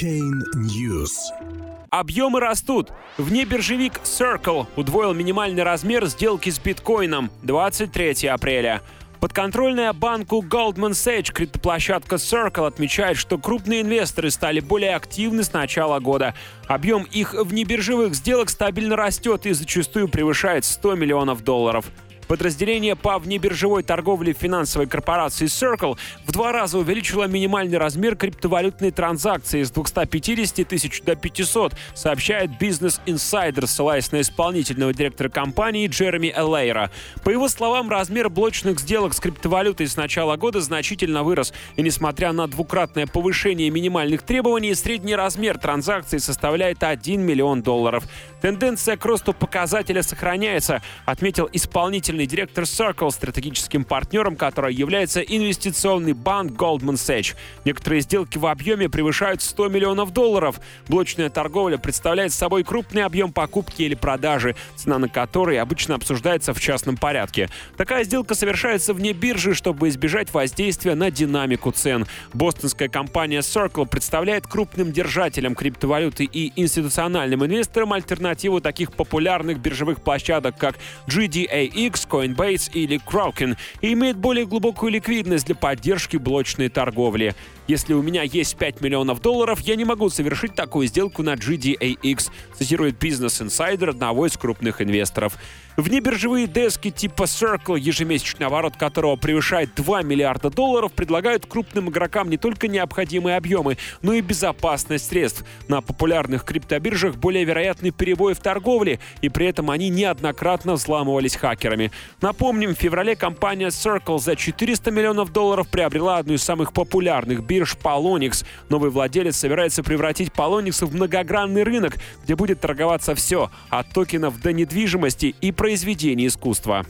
Chain News. Объемы растут. Внебиржевик Circle удвоил минимальный размер сделки с биткоином 23 апреля. Подконтрольная банку Goldman Sachs криптоплощадка Circle отмечает, что крупные инвесторы стали более активны с начала года. Объем их внебиржевых сделок стабильно растет и зачастую превышает 100 миллионов долларов. Подразделение по внебиржевой торговле финансовой корпорации Circle в два раза увеличило минимальный размер криптовалютной транзакции с 250 тысяч до 500, сообщает Business Insider, ссылаясь на исполнительного директора компании Джереми Элейра. По его словам, размер блочных сделок с криптовалютой с начала года значительно вырос, и несмотря на двукратное повышение минимальных требований, средний размер транзакций составляет 1 миллион долларов. Тенденция к росту показателя сохраняется, отметил исполнительный директор Circle, стратегическим партнером которой является инвестиционный банк Goldman Sachs. Некоторые сделки в объеме превышают 100 миллионов долларов. Блочная торговля представляет собой крупный объем покупки или продажи, цена на который обычно обсуждается в частном порядке. Такая сделка совершается вне биржи, чтобы избежать воздействия на динамику цен. Бостонская компания Circle представляет крупным держателям криптовалюты и институциональным инвесторам альтернативу таких популярных биржевых площадок, как GDAX, Coinbase или Kraken, и имеет более глубокую ликвидность для поддержки блочной торговли. Если у меня есть 5 миллионов долларов, я не могу совершить такую сделку на GDAX, цитирует Business Insider одного из крупных инвесторов. Внебиржевые дески типа Circle, ежемесячный оборот которого превышает 2 миллиарда долларов, предлагают крупным игрокам не только необходимые объемы, но и безопасность средств. На популярных криптобиржах более вероятный перебой в торговле, и при этом они неоднократно взламывались хакерами. Напомним, в феврале компания Circle за 400 миллионов долларов приобрела одну из самых популярных бирж Polonix. Новый владелец собирается превратить Polonix в многогранный рынок, где будет торговаться все, от токенов до недвижимости и произведений искусства.